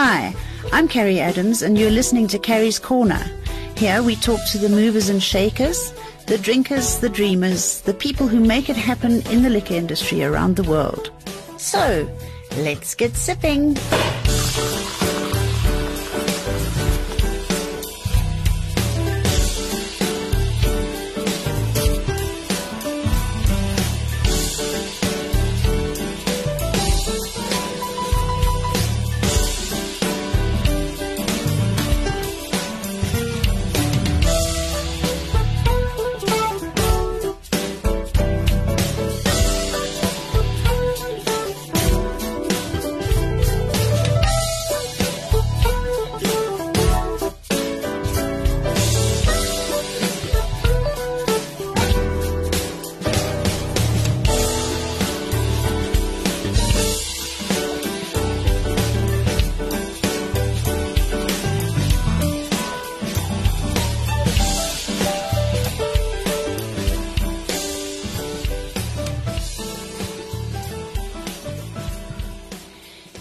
Hi, I'm Carrie Adams, and you're listening to Carrie's Corner. Here we talk to the movers and shakers, the drinkers, the dreamers, the people who make it happen in the liquor industry around the world. So, let's get sipping.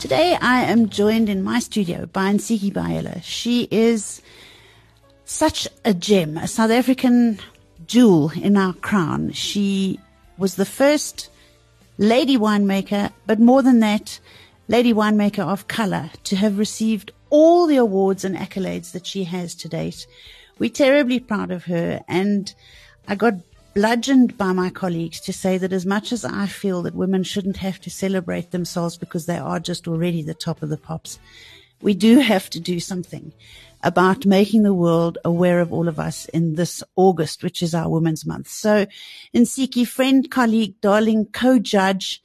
Today I am joined in my studio by Ntsiki Biyela. She is such a gem, a South African jewel in our crown. She was the first lady winemaker, but more than that, lady winemaker of color to have received all the awards and accolades that she has to date. We're terribly proud of her and I got bludgeoned by my colleagues to say that as much as I feel that women shouldn't have to celebrate themselves because they are just already the top of the pops, we do have to do something about making the world aware of all of us in this August, which is our Women's Month. So, Ntsiki, friend, colleague, darling, co-judge,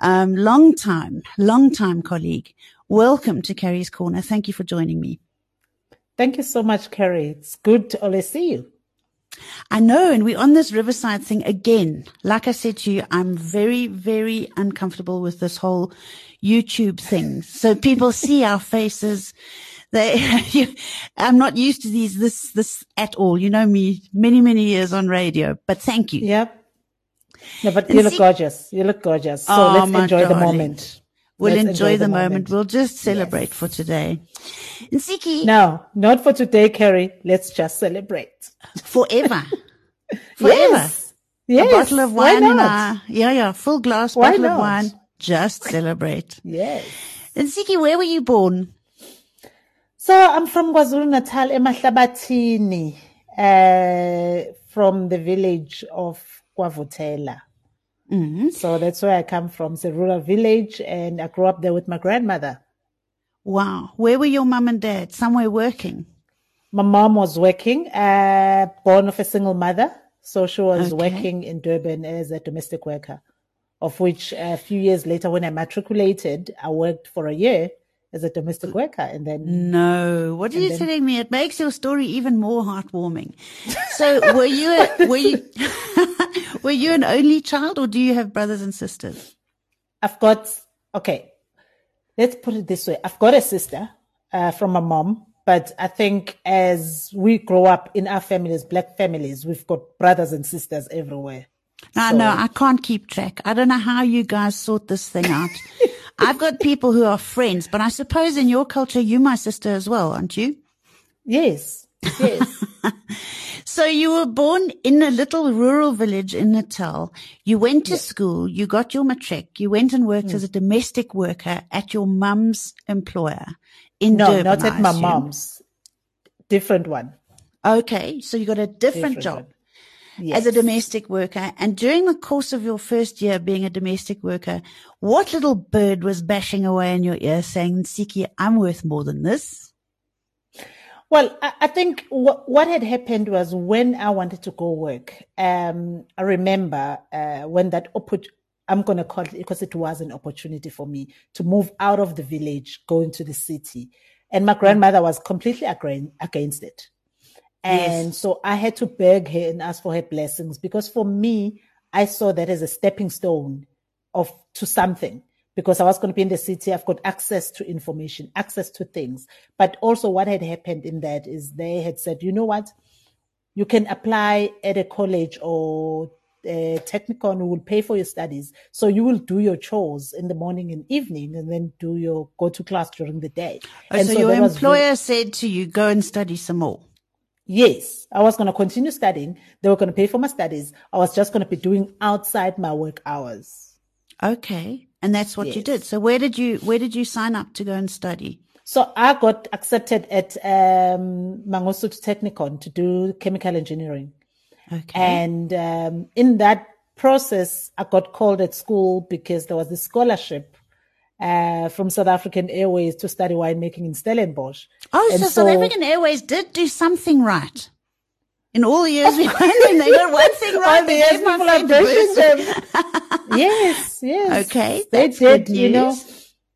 um, long time, long time colleague, welcome to Carrie's Corner. Thank you for joining me. Thank you so much, Carrie. It's good to always see you. I know, and we're on this Riverside thing again. Like I said to you, I'm very, very uncomfortable with this whole YouTube thing. So people see our faces. They, I'm not used to these, this, this at all. You know me, many, many years on radio, but thank you. Yep. No, but and you look gorgeous. You look gorgeous. So oh, let's enjoy darling. the moment. We'll enjoy, enjoy, the, moment. moment. We'll just celebrate yes. for today. Ntsiki. No, not for today, Carrie. Let's just celebrate. Forever. Forever. Yes. yes. A bottle of wine in our, yeah, yeah, full glass Why bottle not? of wine. Just celebrate. yes. Ntsiki, where were you born? So I'm from KwaZulu Natal, Emahlabathini, uh, from the village of KwaVuthela. Mm-hmm. So that's where I come from. It's a rural village and I grew up there with my grandmother. Wow. Where were your mum and dad? Somewhere working? My mom was working, uh, born of a single mother. So she was okay. working in Durban as a domestic worker, of which a few years later, when I matriculated, I worked for a year as a domestic worker and then no what are you then, telling me it makes your story even more heartwarming so were you a, were you were you an only child or do you have brothers and sisters i've got okay let's put it this way i've got a sister uh, from my mom but i think as we grow up in our families black families we've got brothers and sisters everywhere no, so. no, I can't keep track. I don't know how you guys sort this thing out. I've got people who are friends, but I suppose in your culture, you my sister as well, aren't you? Yes. Yes. so you were born in a little rural village in Natal. You went to yes. school. You got your matric. You went and worked mm. as a domestic worker at your mum's employer in no, Durban. not at my mum's. Different one. Okay. So you got a different, different job. One yes. as a domestic worker. And during the course of your first year being a domestic worker, what little bird was bashing away in your ear saying, Siki, I'm worth more than this? Well, I think what, what had happened was when I wanted to go work, um, I remember uh, when that opportunity, I'm going to call it because it was an opportunity for me to move out of the village, go into the city. And my grandmother was completely against it. And yes. so I had to beg her and ask for her blessings because for me, I saw that as a stepping stone of to something because I was going to be in the city. I've got access to information, access to things. But also what had happened in that is they had said, you know what? You can apply at a college or uh, Technikon who will pay for your studies. So you will do your chores in the morning and evening and then do your go to class during the day. Oh, and so, your employer said to you, go and study some more. Yes, I was going to continue studying. They were going to pay for my studies. I was just going to be doing outside my work hours. Okay. And that's what yes. you did. So where did you, where did you sign up to go and study? So I got accepted at um, Mangosuthu Technikon to do chemical engineering. Okay. And um, in that process, I got called at school because there was a scholarship uh, from South African Airways to study winemaking in Stellenbosch. Oh, so, so South African Airways did do something right. In all the years we went in, they got one thing right. All the years people are them. yes, yes. Okay. They did, you know.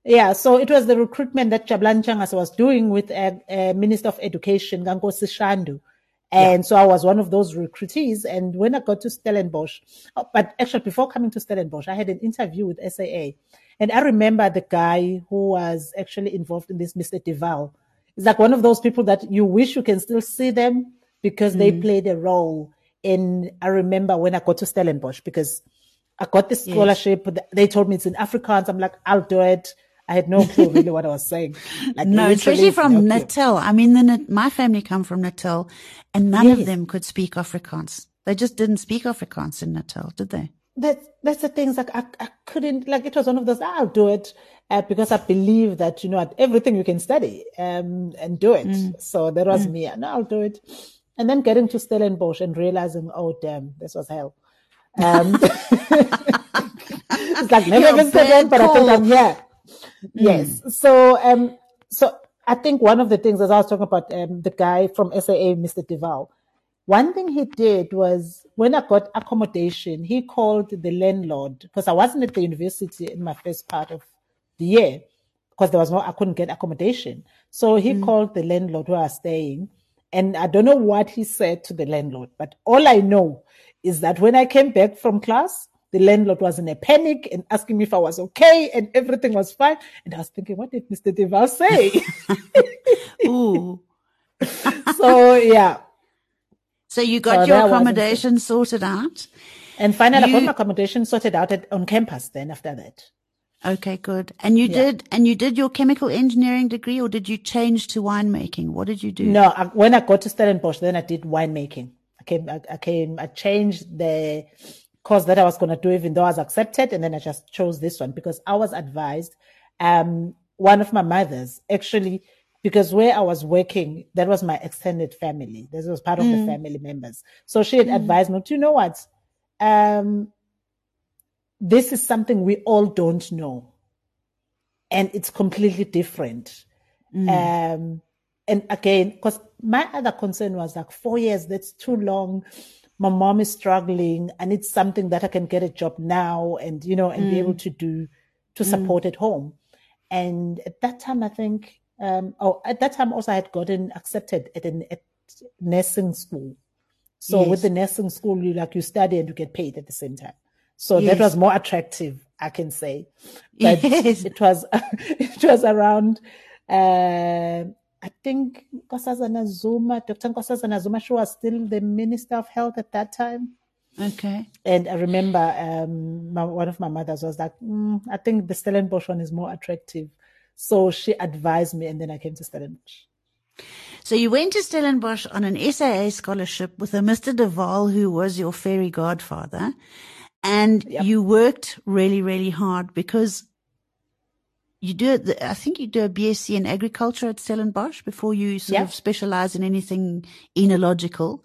Yeah, so it was the recruitment that Jabulani Ntshangase was doing with a, a Minister of Education, Ngankosi Shandu. And yeah. so I was one of those recruitees. And when I got to Stellenbosch, oh, but actually before coming to Stellenbosch, I had an interview with SAA. And I remember the guy who was actually involved in this, Mr. Deval. It's like one of those people that you wish you can still see them because mm. they played a role in, I remember when I got to Stellenbosch because I got the scholarship. Yes. They told me it's in Afrikaans. I'm like, I'll do it. I had no clue really what I was saying. Like no, especially from no Natal. I mean, the, my family come from Natal and none yes. of them could speak Afrikaans. They just didn't speak Afrikaans in Natal, did they? That, that's the things like I, I couldn't, like it was one of those, I'll do it uh, because I believe that, you know, everything you can study um, and do it. Mm. So that was mm. me. And I'll do it. And then getting to Stellenbosch and realizing, oh, damn, this was hell. Um, it's like never been said but I think I'm here. Yes. Mm. So, um, so I think one of the things, as I was talking about, um, the guy from SAA, Mr. Deval, one thing he did was when I got accommodation, he called the landlord because I wasn't at the university in my first part of the year because there was no, I couldn't get accommodation. So he mm. called the landlord who I was staying. And I don't know what he said to the landlord, but all I know is that when I came back from class, the landlord was in a panic and asking me if I was okay and everything was fine. And I was thinking, what did Mr. Deval say? Ooh. so yeah. So you got so your accommodation sorted out? And finally you... I got my accommodation sorted out at, on campus then after that. Okay, good. And you yeah. did, and you did your chemical engineering degree or did you change to winemaking? What did you do? No, I, when I got to Stellenbosch, then I did winemaking. I came, I, I came, I changed the course that I was going to do, even though I was accepted. And then I just chose this one because I was advised. Um, one of my mothers actually, because where I was working, that was my extended family. This was part of mm. the family members. So she had mm. advised me, do you know what? Um, this is something we all don't know. And it's completely different. Mm. Um, and again, because my other concern was like four years, that's too long my mom is struggling and it's something that I can get a job now and, you know, and mm. be able to do, to mm. support mm. at home. And at that time, I think, um, oh, at that time also I had gotten accepted at a at nursing school. So yes. with the nursing school, you like, you study and you get paid at the same time. So yes. that was more attractive, I can say. But yes. it was, it was around, uh, I think Nkosazana Zuma, Dr. Nkosazana Zuma, she was still the Minister of Health at that time. Okay. And I remember um, my, one of my mothers was like, mm, I think the Stellenbosch one is more attractive. So she advised me, and then I came to Stellenbosch. So you went to Stellenbosch on an SAA scholarship with a Mr. Deval, who was your fairy godfather. And yep. you worked really, really hard because you do it, I think you do a BSc in agriculture at Stellenbosch before you sort yeah. of specialize in anything enological.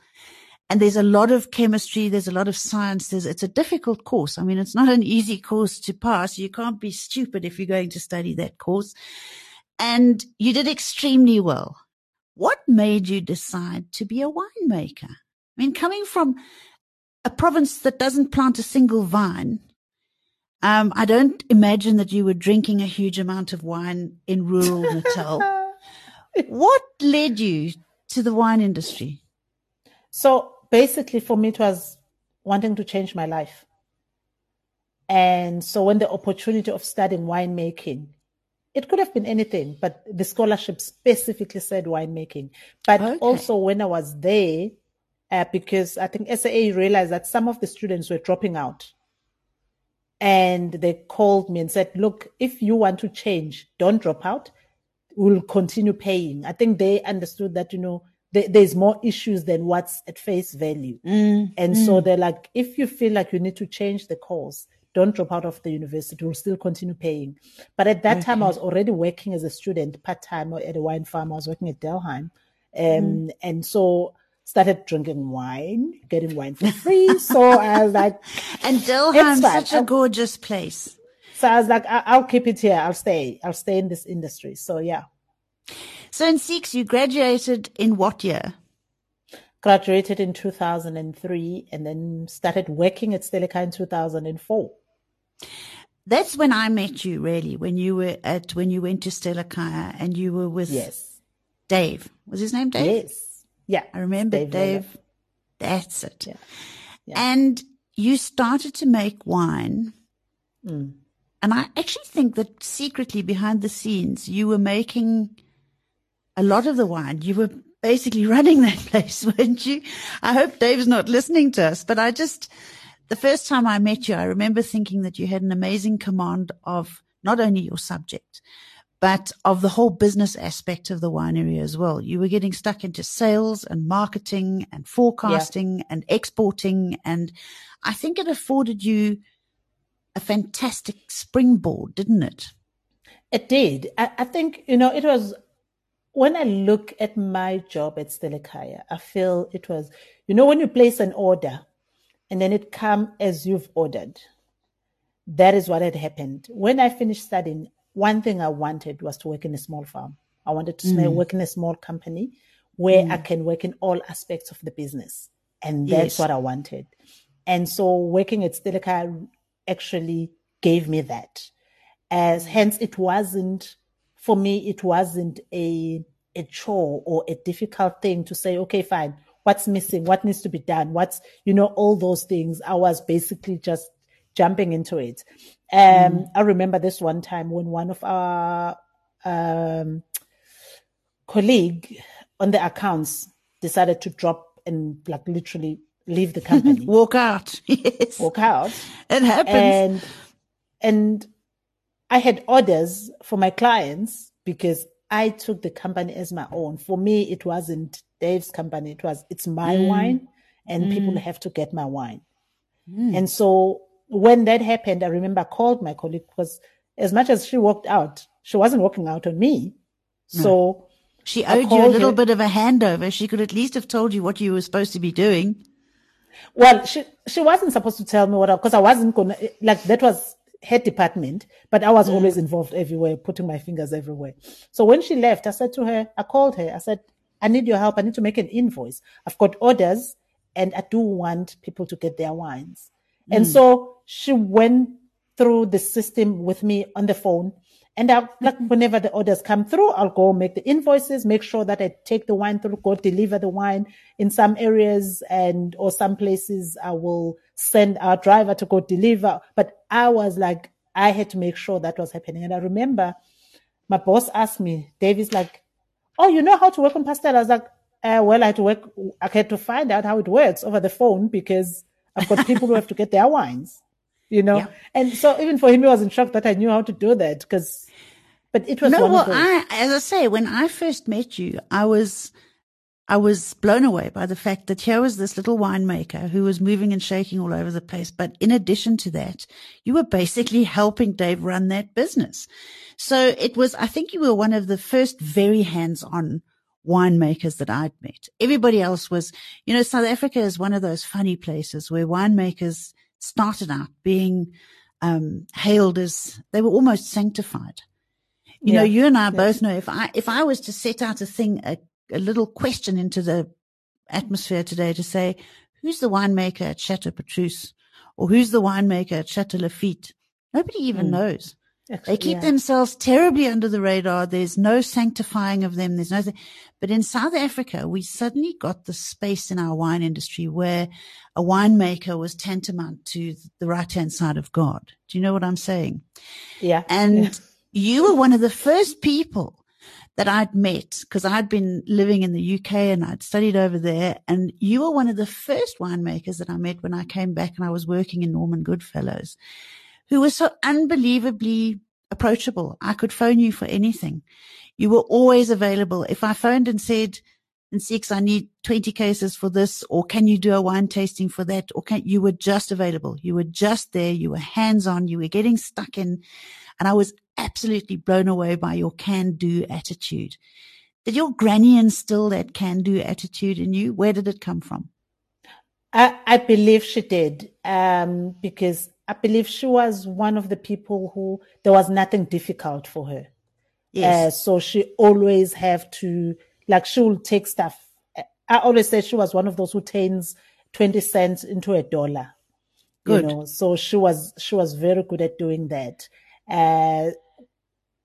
And there's a lot of chemistry. There's a lot of science. There's, it's a difficult course. I mean, it's not an easy course to pass. You can't be stupid if you're going to study that course. And you did extremely well. What made you decide to be a winemaker? I mean, coming from a province that doesn't plant a single vine, um, I don't imagine that you were drinking a huge amount of wine in rural Natal. what led you to the wine industry? So basically, for me, it was wanting to change my life. And so when the opportunity of studying winemaking, it could have been anything, but the scholarship specifically said winemaking. But okay. also when I was there, uh, because I think SAA realized that some of the students were dropping out. And they called me and said, look, if you want to change, don't drop out. We'll continue paying. I think they understood that, you know, th- there's more issues than what's at face value. Mm, And so they're like, if you feel like you need to change the course, don't drop out of the university. We'll still continue paying. But at that time, I was already working as a student part time at a wine farm. I was working at Delheim. Um, And so started drinking wine, getting wine for free. so I was like, And fine. such a gorgeous place. so I was like, I- I'll keep it here. I'll stay. I'll stay in this industry. So yeah, So Ntsiki, you graduated in what year? graduated in 2003 and then started working at Stellekaya in 2004. That's when I met you, really, when you were at, when you went to Stellekaya and you were with Yes. Dave. Was his name Dave? Yes. Yeah. I remember Dave Dave. That's it. Yeah. And you started to make wine. Mm. And I actually think that secretly behind the scenes, you were making a lot of the wine. You were basically running that place, weren't you? I hope Dave's not listening to us, but I just, the first time I met you, I remember thinking that you had an amazing command of not only your subject, but of the whole business aspect of the winery as well. You were getting stuck into sales and marketing and forecasting and exporting. And I think it afforded you a fantastic springboard, didn't it? It did. I, I think, you know, it was when I look at my job at Stellekaya, I feel it was, you know, when you place an order and then it come as you've ordered. That is what had happened. When I finished studying, one thing I wanted was to work in a small farm. I wanted to mm. work in a small company where mm. I can work in all aspects of the business. And that's yes. what I wanted. And so working at Stellekaya actually gave me that. As hence it wasn't for me, it wasn't a a chore or a difficult thing to say, okay, fine, what's missing, what needs to be done, what's you know, all those things. I was basically just jumping into it. Um mm. I remember this one time when one of our um colleague on the accounts decided to drop and like literally leave the company. Walk out. Yes. Walk out. It happens. And and I had orders for my clients because I took the company as my own. For me, it wasn't Dave's company. It was it's my mm. wine and mm. people have to get my wine. Mm. And so when that happened, I remember I called my colleague because as much as she walked out, she wasn't walking out on me. So she owed you a little her. bit of a handover. She could at least have told you what you were supposed to be doing. Well, she she wasn't supposed to tell me what because I wasn't gonna like that was her department, but I was mm. always involved everywhere, putting my fingers everywhere. So when she left, I said to her, I called her, I said, I need your help. I need to make an invoice. I've got orders and I do want people to get their wines. Mm. And so she went through the system with me on the phone. And I, like whenever the orders come through, I'll go make the invoices, make sure that I take the wine through, go deliver the wine in some areas and or some places I will send our driver to go deliver. But I was like, I had to make sure that was happening. And I remember my boss asked me, Davis, like, oh, you know how to work on pastel? I was like, uh, well, I had to work, I had to find out how it works over the phone because I've got people who have to get their wines you know? Yeah. and so even for him he was in shock that i knew how to do that because but it was no well i as i say when i first met you i was i was blown away by the fact that here was this little winemaker who was moving and shaking all over the place. But in addition to that you were basically helping dave run that business. So it was i think you were one of the first very hands-on winemakers that I'd met. Everybody else was, you know, South Africa is one of those funny places where winemakers started out being um, hailed as they were almost sanctified. You yeah. know, you and I both know if I if I was to set out a thing, a, a little question into the atmosphere today to say, who's the winemaker at Chateau Petrus, or who's the winemaker at Chateau Lafite? nobody even mm. knows. Actually, they keep yeah. themselves terribly under the radar. There's no sanctifying of them. There's no, th- but in South Africa, we suddenly got the space in our wine industry where a winemaker was tantamount to the right hand side of God. Do you know what I'm saying? Yeah. And yeah. you were one of the first people that I'd met because I'd been living in the UK and I'd studied over there. And you were one of the first winemakers that I met when I came back and I was working in Norman Goodfellows, who was so unbelievably approachable. I could phone you for anything. You were always available. If I phoned and said, Ntsiki, I need 20 cases for this, or can you do a wine tasting for that? Or can you were just available. You were just there. You were hands on. You were getting stuck in. And I was absolutely blown away by your can do attitude. Did your granny instill that can do attitude in you? Where did it come from? I, I believe she did, um, because I believe she was one of the people who there was nothing difficult for her. Yes. Uh, so she always have to, like, she will take stuff. I always say she was one of those who turns 20 cents into a dollar. Good. You know, so she was, she was very good at doing that. Uh,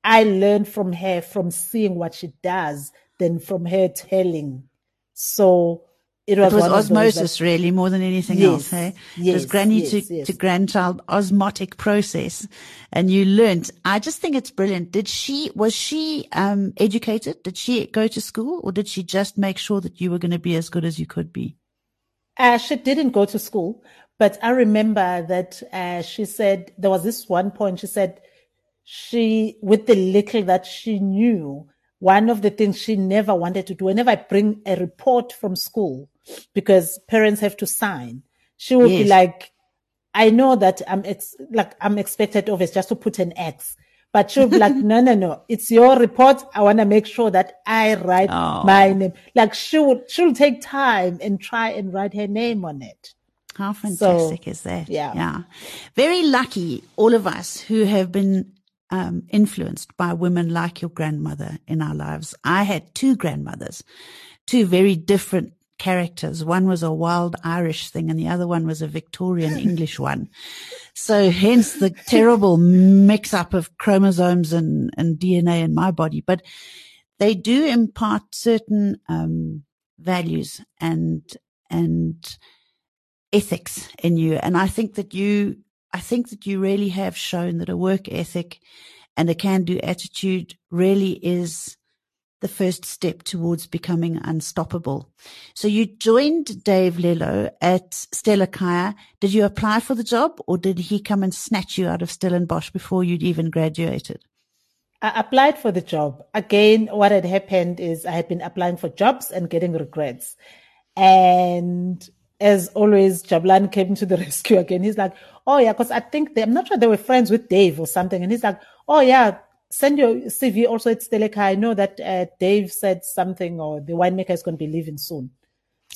I learned from her from seeing what she does than from her telling. So it was, it was osmosis that, really more than anything yes, else. Hey? Yes, it was granny yes, to, yes. to grandchild osmotic process. And you learned. I just think it's brilliant. Did she, was she, um, educated? Did she go to school or did she just make sure that you were going to be as good as you could be? Uh, she didn't go to school, but I remember that, uh, she said there was this one point she said, she, with the little that she knew, one of the things she never wanted to do, whenever I bring a report from school, because parents have to sign, she would yes. be like, I know that I'm ex- like, I'm expected of it just to put an X, but she'll be like, no, no, no, it's your report. I want to make sure that I write oh. my name. Like she would, she'll take time and try and write her name on it. How fantastic so, is that? Yeah. Yeah. Very lucky, all of us who have been um, influenced by women like your grandmother in our lives. I had two grandmothers, two very different characters. One was a wild Irish thing and the other one was a Victorian English one. So hence the terrible mix up of chromosomes and, and DNA in my body. But they do impart certain, um, values and, and ethics in you. And I think that you I think that you really have shown that a work ethic and a can do attitude really is the first step towards becoming unstoppable. So you joined Dave Lello at Stellekaya. Did you apply for the job or did he come and snatch you out of Stellenbosch before you'd even graduated? I applied for the job. Again, what had happened is I had been applying for jobs and getting regrets. And as always, Jabulani came to the rescue again. He's like, oh yeah, because I think they, I'm not sure they were friends with Dave or something. And he's like, oh yeah, send your CV also at Stellekaya. I know that uh, Dave said something or the winemaker is going to be leaving soon.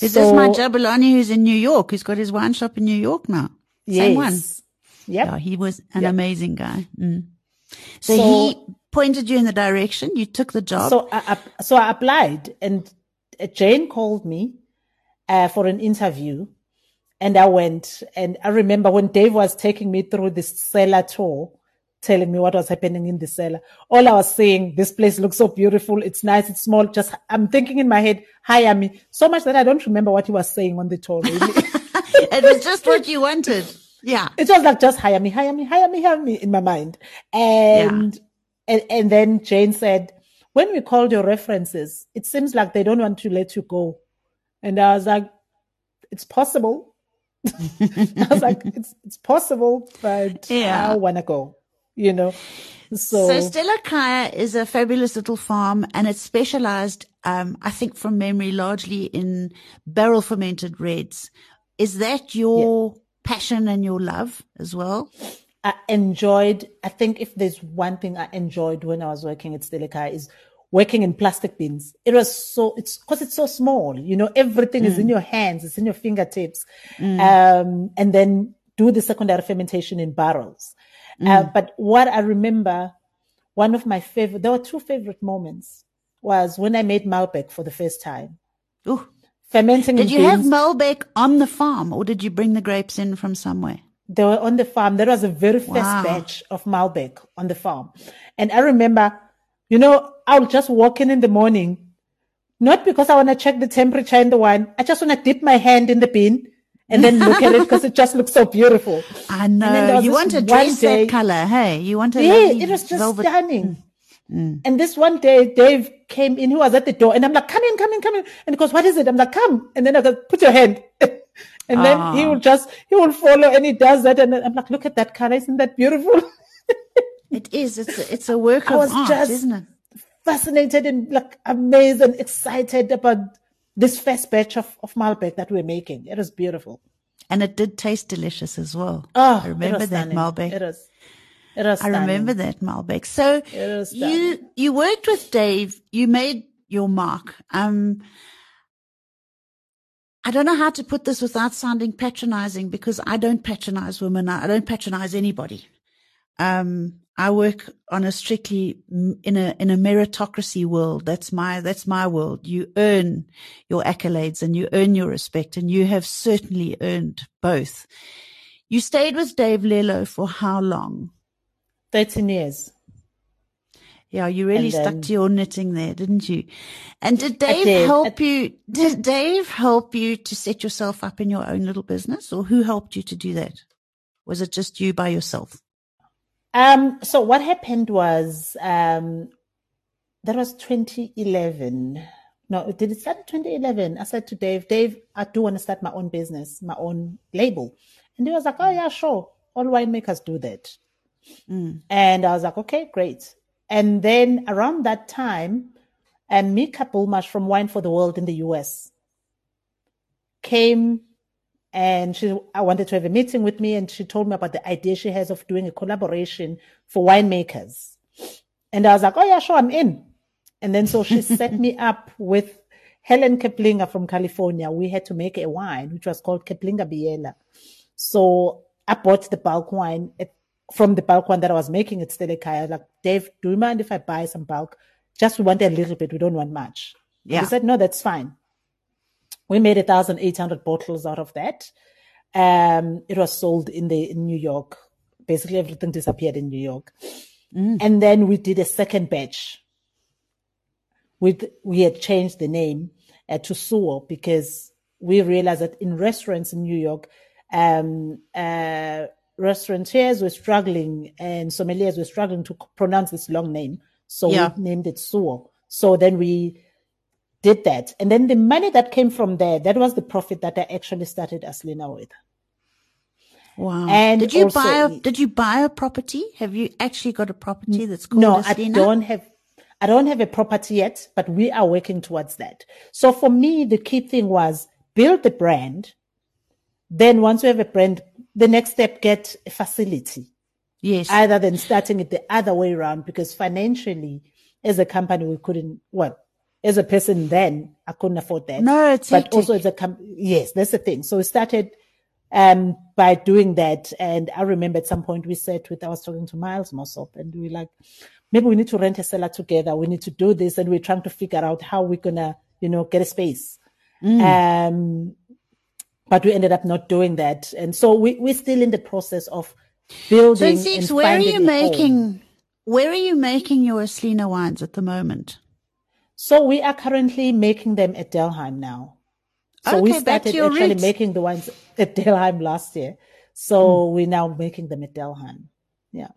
Is so, this my Jabulani who's in New York? Who's got his wine shop in New York now? Same yes. one. Yeah. Yeah, he was an yep. amazing guy. Mm. So, so, he pointed you in the direction. You took the job. So I, so I applied and Jane called me uh, for an interview. And I went, and I remember when Dave was taking me through this cellar tour, telling me what was happening in the cellar. All I was saying, this place looks so beautiful. It's nice. It's small. Just, I'm thinking in my head, hire me so much that I don't remember what he was saying on the tour. Really. it was just what you wanted. Yeah. It was like, just hire me, hire me, hire me, hire me in my mind. And, yeah. and, and then Jane said, when we called your references, it seems like they don't want to let you go. And I was like, it's possible. I was like, it's it's possible, but yeah. I want to go. You know. So, so Stella Kaya is a fabulous little farm, and it's specialized, um, I think, from memory, largely in barrel fermented reds. Is that your yeah. passion and your love as well? I enjoyed. I think if there's one thing I enjoyed when I was working at Stellekaya is working in plastic bins. It was so, it's because it's so small, you know, everything mm. is in mm. your hands, it's in your fingertips. Mm. Um, and then do the secondary fermentation in barrels. Uh, mm. Uh, but what I remember, one of my favorite, there were two favorite moments was when I made Malbec for the first time. Ooh. Fermenting. Did you beans. have Malbec on the farm or did you bring the grapes in from somewhere? They were on the farm. There was a very first wow. batch of Malbec on the farm. And I remember you know, I'll just walk in in the morning, not because I want to check the temperature in the wine. I just want to dip my hand in the bin and then look at it because it just looks so beautiful. I know. You want to dress day, that color, hey? You want to yeah, it was just velvet. stunning. Mm. And this one day, Dave came in. He was at the door, and I'm like, "Come in, come in, come in." And he goes, "What is it?" I'm like, "Come." And then I go, "Put your hand." and then he ah. will just he will follow, and he does that. And I'm like, "Look at that color! Isn't that beautiful?" it is. It's a, it's a work of art, just isn't it? Fascinated and like amazed and excited about this first batch of of Malbec that we're making. It was beautiful, and it did taste delicious as well. Oh, I remember that Malbec. It was I remember that Malbec. So you you worked with Dave. You made your mark. Um, I don't know how to put this without sounding patronizing because I don't patronize women. I don't patronize anybody. Um, I work on a strictly in a in a meritocracy world. That's my that's my world. You earn your accolades and you earn your respect, and you have certainly earned both. You stayed with Dave Lello for how long? 13 years. Yeah, you really then, stuck to your knitting there, didn't you? And did Dave did. help you? Did Dave help you to set yourself up in your own little business or who helped you to do that? Was it just you by yourself? Um, so what happened was, um, that was 2011. No, did it start in 2011? I said to Dave, Dave, I do want to start my own business, my own label. And he was like, oh yeah, sure. All winemakers do that. Mm. And I was like, okay, great. And then around that time, and Mika Bulmash from Wine for the World in the US came and she I wanted to have a meeting with me and she told me about the idea she has of doing a collaboration for winemakers. And I was like, oh yeah, sure, I'm in. And then so she set me up with Helen Keplinger from California. We had to make a wine which was called Keplinger Biyela. So I bought the bulk wine at from the bulk wine that I was making at Stellekaya, like, Dave, do you mind if I buy some bulk? Just we want a little bit. We don't want much. Yeah. He said, no, that's fine. We made 1,800 bottles out of that. Um, it was sold in the in New York. Basically, everything disappeared in New York. Mm. And then we did a second batch. With we had changed the name uh, to Suo because we realized that in restaurants in New York, um, uh, restaurateurs were struggling and sommeliers were struggling to pronounce this long name. So yeah. we named it Suo. So then we did that. And then the money that came from there, that was the profit that I actually started Aslina with. Wow. And did you also, buy a, did you buy a property? Have you actually got a property that's called No, Aslina? I don't have I don't have a property yet, but we are working towards that. So for me, the key thing was build the brand. Then once we have a brand, the next step, get a facility. Yes. Either than starting it the other way around, because financially, as a company, we couldn't, well, as a person then, I couldn't afford that. No, it's But also as a company, yes, that's the thing. So we started, um, by doing that. And I remember at some point we said with, I was talking to Miles Mossop and we were like, maybe we need to rent a cellar together. We need to do this. And we're trying to figure out how we're to, you know, get a space. Mm. Um, but we ended up not doing that. And so we, we're still in the process of building. So, where are you making, home. where are you making your Aslina wines at the moment? So we are currently making them at Delheim now. So okay, we started actually roots. making the wines at Delheim last year. So hmm. we're now making them at Delheim. Yeah.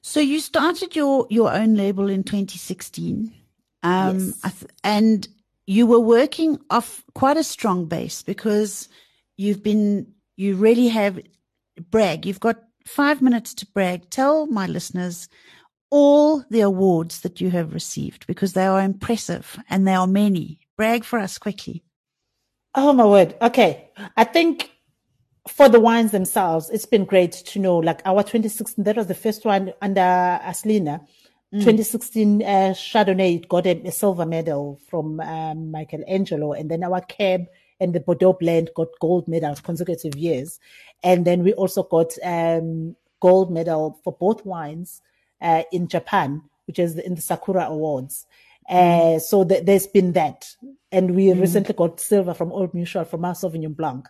So you started your, your own label in 2016. Um, yes. and you were working off quite a strong base because You've been, you really have brag. You've got five minutes to brag. Tell my listeners all the awards that you have received because they are impressive and they are many. Brag for us quickly. Oh my word. Okay. I think for the wines themselves, it's been great to know like our 2016, that was the first one under Aslina. Mm. 2016 uh, Chardonnay got a, a, silver medal from um, Michelangelo, and then our cab and the Bordeaux blend got gold medals consecutive years. And then we also got um, gold medal for both wines uh, in Japan, which is in the Sakura Awards. Uh, mm. so th- there's been that. And we mm. recently got silver from Old Mutual from our Sauvignon Blanc.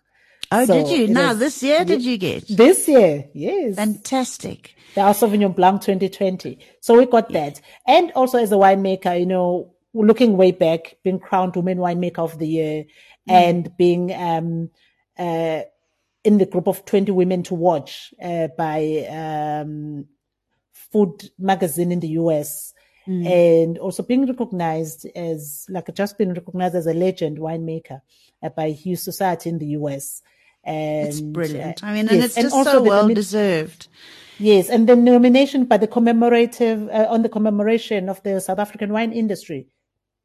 Oh, so did you? Now, this year did you get? This year, yes. Fantastic. The Our Sauvignon Blanc 2020. So we got yeah. that. And also as a winemaker, you know, looking way back, being crowned Women Winemaker of the Year, mm. and being um, uh, in the group of 20 women to watch uh, by um, Food Magazine in the US. mm. and also being recognized as like just being recognized as a legend winemaker uh, by Hughes Society in the US. And, it's brilliant. Uh, I mean, yes, and it's just and so well deserved. Yes, and the nomination by the commemorative uh, on the commemoration of the South African wine industry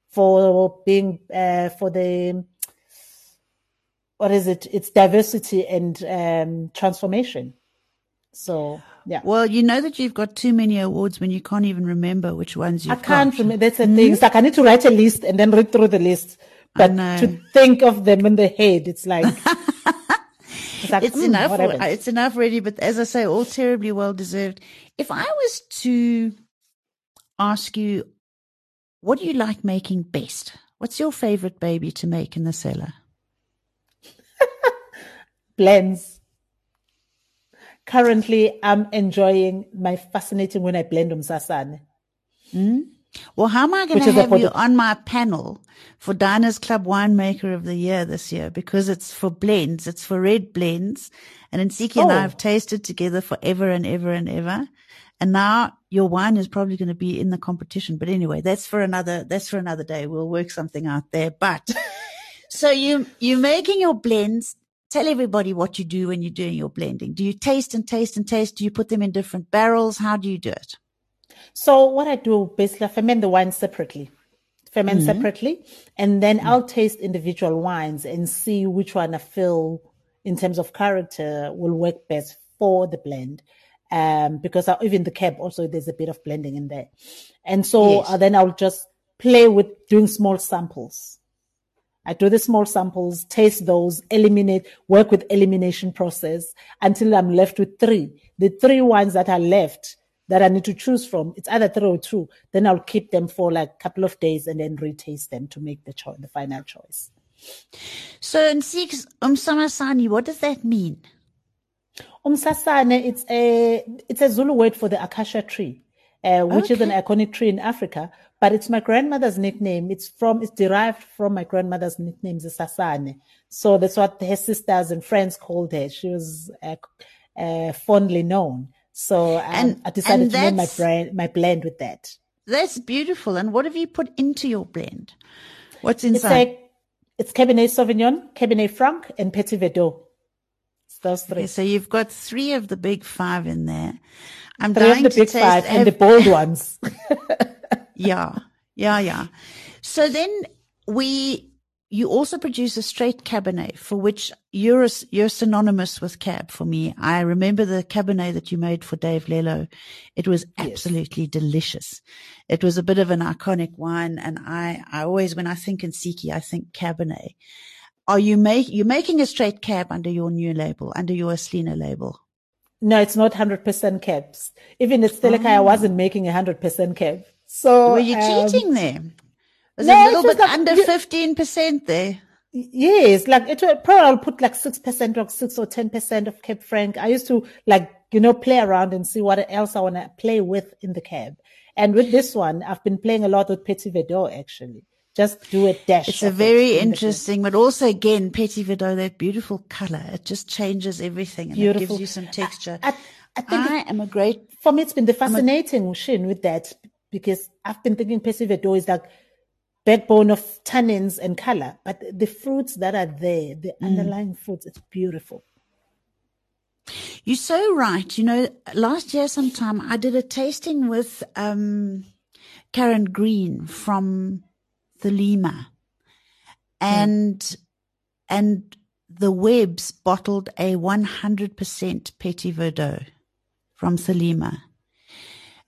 for being uh, for the what is it? It's diversity and um, transformation. So yeah. Well, you know that you've got too many awards when you can't even remember which ones you've I can't remember. That's the mm-hmm. thing. It's like I need to write a list and then read through the list. But to think of them in the head, it's like it's, like, it's mm, enough. It's enough already. But as I say, all terribly well deserved. If I was to ask you, what do you like making best? What's your favorite baby to make in the cellar? Blends currently I'm enjoying my fascinating when I blend umsasane. Mm. Well, how am I going to have you on my panel for Diners Club Winemaker of the Year this year? Because it's for blends, it's for red blends. And Ntsiki oh. and I oh. have tasted together forever and ever and ever. And now your wine is probably going to be in the competition. But anyway, that's for another, that's for another day. We'll work something out there. But so you, you're making your blends tell everybody what you do when you're doing your blending. Do you taste and taste and taste? Do you put them in different barrels? How do you do it? So what I do basically, I ferment the wine separately, ferment mm-hmm. separately, and then mm-hmm. I'll taste individual wines and see which one I feel in terms of character will work best for the blend. Um, because I, even the cab also there's a bit of blending in there, and so yes. uh, then I'll just play with doing small samples I do the small samples, taste those, eliminate, work with elimination process until I'm left with three. The three ones that are left that I need to choose from, it's either three or two. Then I'll keep them for like a couple of days and then retaste them to make the choice, the final choice. So Ntsiki umsamasani, what does that mean? Umsasane, it's a it's a Zulu word for the acacia tree, uh, which okay. is an iconic tree in Africa but it's my grandmother's nickname. It's from, it's derived from my grandmother's nickname, Sasane. So that's what her sisters and friends called her. She was uh, uh, fondly known. So um, and, I decided to name my brand, my blend with that. That's beautiful. And what have you put into your blend? What's inside? It's, a, it's Cabernet Sauvignon, Cabernet Franc, and Petit Verdot. It's those three. Okay, so you've got three of the big five in there. I'm three of the big five and the bold ones. yeah, yeah, yeah. So then we, you also produce a straight Cabernet for which you're, you're synonymous with Cab for me. I remember the Cabernet that you made for Dave Lello. It was absolutely yes. delicious. It was a bit of an iconic wine. And I, I always, when I think Ntsiki I think Cabernet. Are you make, you're making a straight cab under your new label, under your Aslina label? No, it's not 100% cabs. Even at Stellekaya, oh. I wasn't ah. making 100% cab. So were you um, cheating there? Was no, a little bit like, under fifteen percent there? Yes, like it probably I'll put like six percent or six or ten percent of Cab Franc. I used to like you know play around and see what else I want to play with in the cab. And with this one, I've been playing a lot with Petit Verdot actually. Just do a dash. It's a very it interesting, but also again, Petit Verdot, that beautiful color. It just changes everything and beautiful. it gives you some texture. I, I, I think I am a great. For me, it's been the fascinating Shin with that because I've been thinking Petit Verdot is like backbone of tannins and color, but the fruits that are there, the mm. underlying fruits, it's beautiful. You're so right. You know, last year sometime I did a tasting with um, Karen Green from Thelema, and mm. and the Webbs bottled a 100% Petit Verdot from Thelema.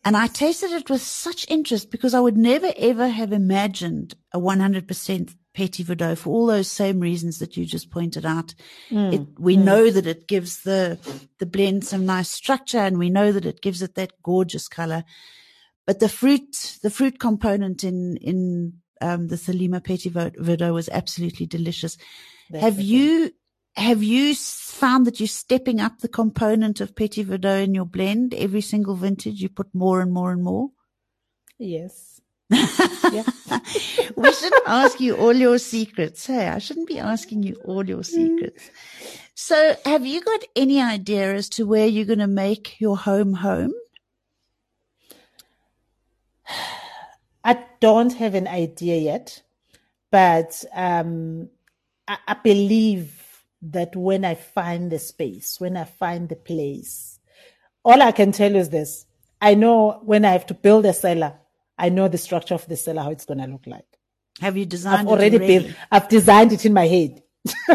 And I tasted it with such interest because I would never ever have imagined a 100% Petit Verdot for all those same reasons that you just pointed out. Mm, it, we mm. know that it gives the, the blend some nice structure and we know that it gives it that gorgeous color. But the fruit, the fruit component in, in, um, the Thelema Petit Verdot was absolutely delicious. That's have you, have you found that you're stepping up the component of Petit Verdot in your blend every single vintage? You put more and more and more? Yes. yeah. we shouldn't ask you all your secrets. Hey, I shouldn't be asking you all your secrets. So have you got any idea as to where you're going to make your home home? I don't have an idea yet, but um, I, I believe that when I find the space, when I find the place, all I can tell you is this. I know when I have to build a cellar, I know the structure of the cellar, how it's going to look like. Have you designed I've already, already? built, I've designed it in my head.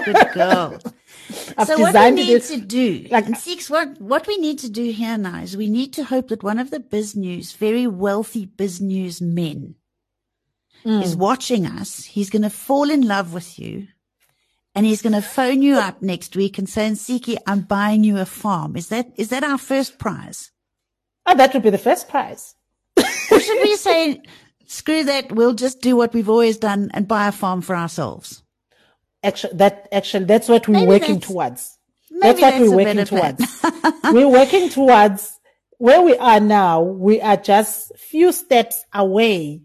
Good girl. I've so what we need it. to do, like- Six, what what we need to do here now is we need to hope that one of the biz news, very wealthy biz news men, Mm. is watching us. He's going to fall in love with you, and he's going to phone you up next week and say, "Ntsiki, I'm buying you a farm." Is that is that our first prize? Oh, that would be the first prize. Or should we say, "Screw that, we'll just do what we've always done and buy a farm for ourselves"? Actually, that actually that's what we're Maybe working towards. That's what we're working towards. we're working towards where we are now. We are just few steps away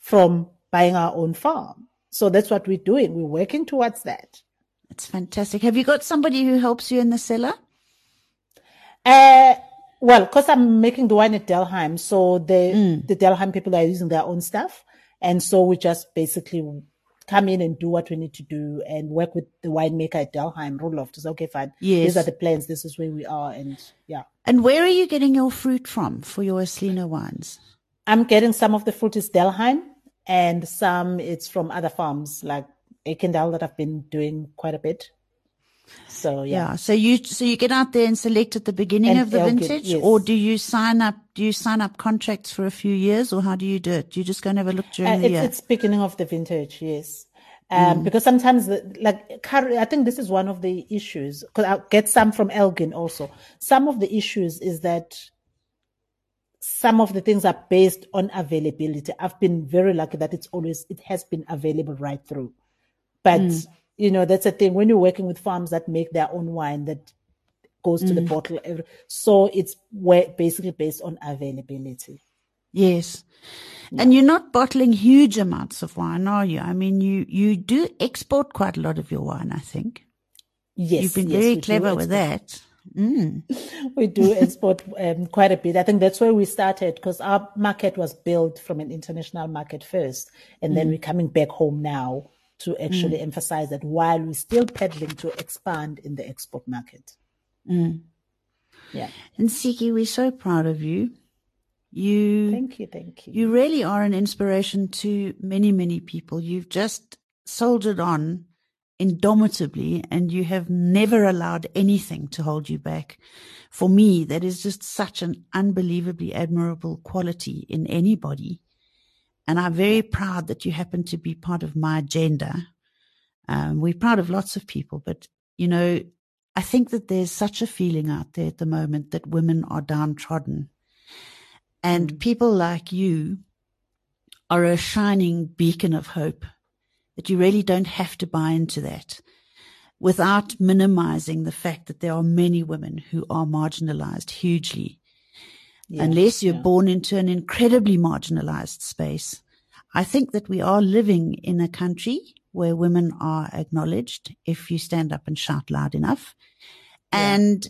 from buying our own farm. So that's what we're doing. We're working towards that. It's fantastic. Have you got somebody who helps you in the cellar? Uh, well, because I'm making the wine at Delheim, so the Mm. the Delheim people are using their own stuff, and so we just basically come in and do what we need to do and work with the winemaker at Delheim, Roloff, to say, okay, fine, Yes. these are the plans, this is where we are, and yeah. And where are you getting your fruit from for your Aslina wines? I'm getting some of the fruit is Delheim, and some it's from other farms like Eikendal that I've been doing quite a bit. So yeah. Yeah. So you so you get out there and select at the beginning And of the vintage, yes. or do you sign up? Do you sign up contracts for a few years, or how do you do it? Do you just go and have a look during Uh, the it's, year? it's beginning of the vintage, yes. Mm. Um, Because sometimes, the, like, I think this is one of the issues. Because I'll get some from Elgin also. Some of the issues is that some of the things are based on availability. I've been very lucky that it's always it has been available right through. But Mm. you know that's a thing when you're working with farms that make their own wine that goes to the Mm. bottle. Every, so it's where basically based on availability. yes. And you're not bottling huge amounts of wine, are you? I mean, you you do export quite a lot of your wine. I think Yes, you've been yes, very clever with that. Mm. we do export um, quite a bit. I think that's where we started because our market was built from an international market first, and then we're coming back home now to actually mm. emphasize that while we're still peddling to expand in the export market. Mm. Yeah. And Ntsiki, we're so proud of you. You Thank you. Thank you. You really are an inspiration to many, many people. You've just soldiered on indomitably and you have never allowed anything to hold you back. For me, that is just such an unbelievably admirable quality in anybody. And I'm very proud that you happen to be part of my agenda. Um, we're proud of lots of people, but you know, I think that there's such a feeling out there at the moment that women are downtrodden. And people like you are a shining beacon of hope that you really don't have to buy into that without minimizing the fact that there are many women who are marginalized hugely. Yeah, Unless you're yeah. born into an incredibly marginalized space. I think that we are living in a country where women are acknowledged if you stand up and shout loud enough. And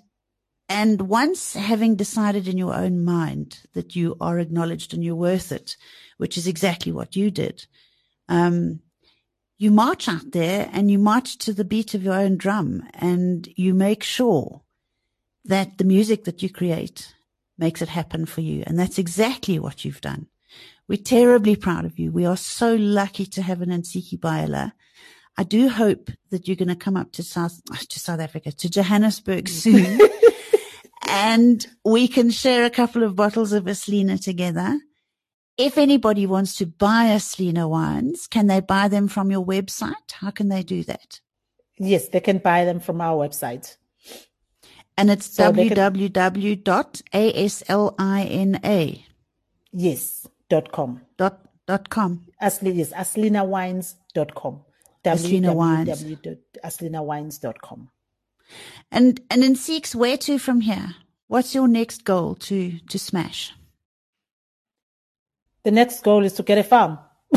and once having decided in your own mind that you are acknowledged and you're worth it, which is exactly what you did, um, you march out there and you march to the beat of your own drum and you make sure that the music that you create makes it happen for you. And that's exactly what you've done. We're terribly proud of you. We are so lucky to have an Ntsiki Biyela. I do hope that you're going to come up to South, to South Africa, to Johannesburg mm. soon. and we can share a couple of bottles of Aslina together. If anybody wants to buy Aslina wines, can they buy them from your website? How can they do that? Yes, they can buy them from our website. And it's So www.aslina Yes, dot com. dot, dot com. Asli, yes, aslinawines.com. Aslina Wines. www.aslinawines.com. And, and Ntsiki, where to from here? What's your next goal to, to smash? The next goal is to get a farm.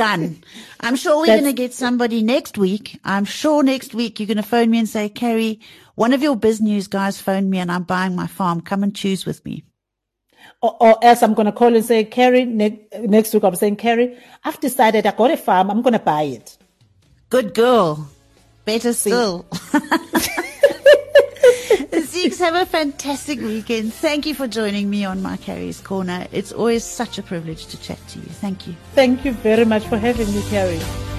Done. I'm sure we're going to get somebody next week. I'm sure next week you're going to phone me and say, Carrie, one of your biz news guys phoned me and I'm buying my farm. Come and choose with me. Or, or else I'm going to call and say, Carrie, ne- next week I'm saying, Carrie, I've decided I got a farm. I'm going to buy it. Good girl. Better still. Ntsiki, have a fantastic weekend. Thank you for joining me on my Carrie's Corner. It's always such a privilege to chat to you. Thank you. Thank you very much for having me, Carrie.